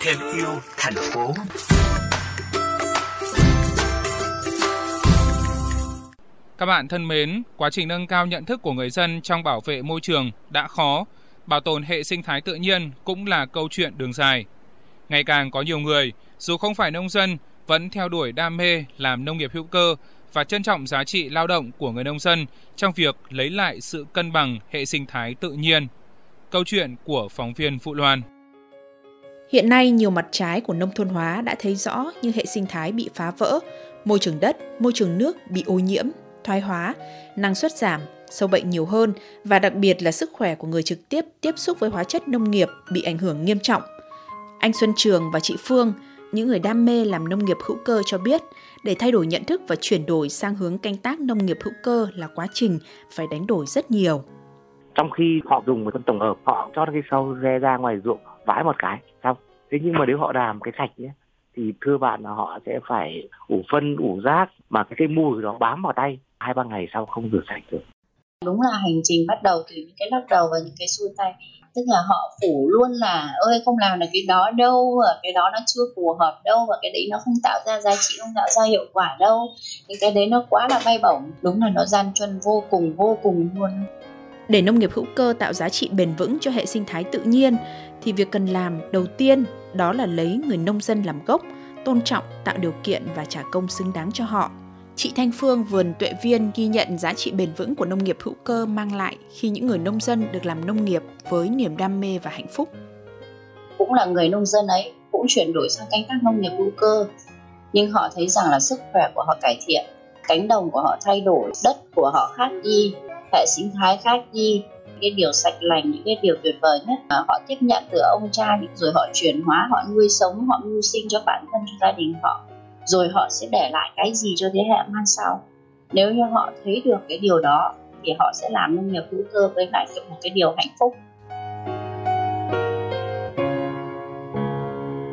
thêm yêu thành phố Các bạn thân mến, quá trình nâng cao nhận thức của người dân trong bảo vệ môi trường đã khó, bảo tồn hệ sinh thái tự nhiên cũng là câu chuyện đường dài. Ngày càng có nhiều người, dù không phải nông dân, vẫn theo đuổi đam mê làm nông nghiệp hữu cơ và trân trọng giá trị lao động của người nông dân trong việc lấy lại sự cân bằng hệ sinh thái tự nhiên. Câu chuyện của phóng viên Phụ Loan. Hiện nay, nhiều mặt trái của nông thôn hóa đã thấy rõ như hệ sinh thái bị phá vỡ, môi trường đất, môi trường nước bị ô nhiễm, thoái hóa, năng suất giảm, sâu bệnh nhiều hơn và đặc biệt là sức khỏe của người trực tiếp tiếp xúc với hóa chất nông nghiệp bị ảnh hưởng nghiêm trọng. Anh Xuân Trường và chị Phương, những người đam mê làm nông nghiệp hữu cơ cho biết, để thay đổi nhận thức và chuyển đổi sang hướng canh tác nông nghiệp hữu cơ là quá trình phải đánh đổi rất nhiều. Trong khi họ dùng một phân tổng hợp, họ cho cái sâu re ra ngoài ruộng vãi một cái xong. Thế nhưng mà nếu họ làm cái sạch nhé, thì thưa bạn là họ sẽ phải ủ phân ủ rác mà cái, cái mùi đó bám vào tay. Hai ba ngày sau không rửa sạch được. Đúng là hành trình bắt đầu từ những cái lắc đầu và những cái xuôi tay. Tức là họ phủ luôn là ơi không làm được cái đó đâu và cái đó nó chưa phù hợp đâu và cái đấy nó không tạo ra giá trị không tạo ra hiệu quả đâu. Những cái đấy nó quá là bay bổng. Đúng là nó gian truân vô cùng vô cùng luôn để nông nghiệp hữu cơ tạo giá trị bền vững cho hệ sinh thái tự nhiên thì việc cần làm đầu tiên đó là lấy người nông dân làm gốc tôn trọng tạo điều kiện và trả công xứng đáng cho họ Chị Thanh Phương, vườn tuệ viên ghi nhận giá trị bền vững của nông nghiệp hữu cơ mang lại khi những người nông dân được làm nông nghiệp với niềm đam mê và hạnh phúc. Cũng là người nông dân ấy, cũng chuyển đổi sang canh tác nông nghiệp hữu cơ, nhưng họ thấy rằng là sức khỏe của họ cải thiện, cánh đồng của họ thay đổi, đất của họ khác đi, hệ sinh thái khác đi, cái điều sạch lành những cái điều tuyệt vời nhất mà họ tiếp nhận từ ông cha rồi họ chuyển hóa họ nuôi sống họ mưu sinh cho bản thân cho gia đình họ. Rồi họ sẽ để lại cái gì cho thế hệ mai sau? Nếu như họ thấy được cái điều đó thì họ sẽ làm nông nghiệp hữu cơ với lại một cái điều hạnh phúc.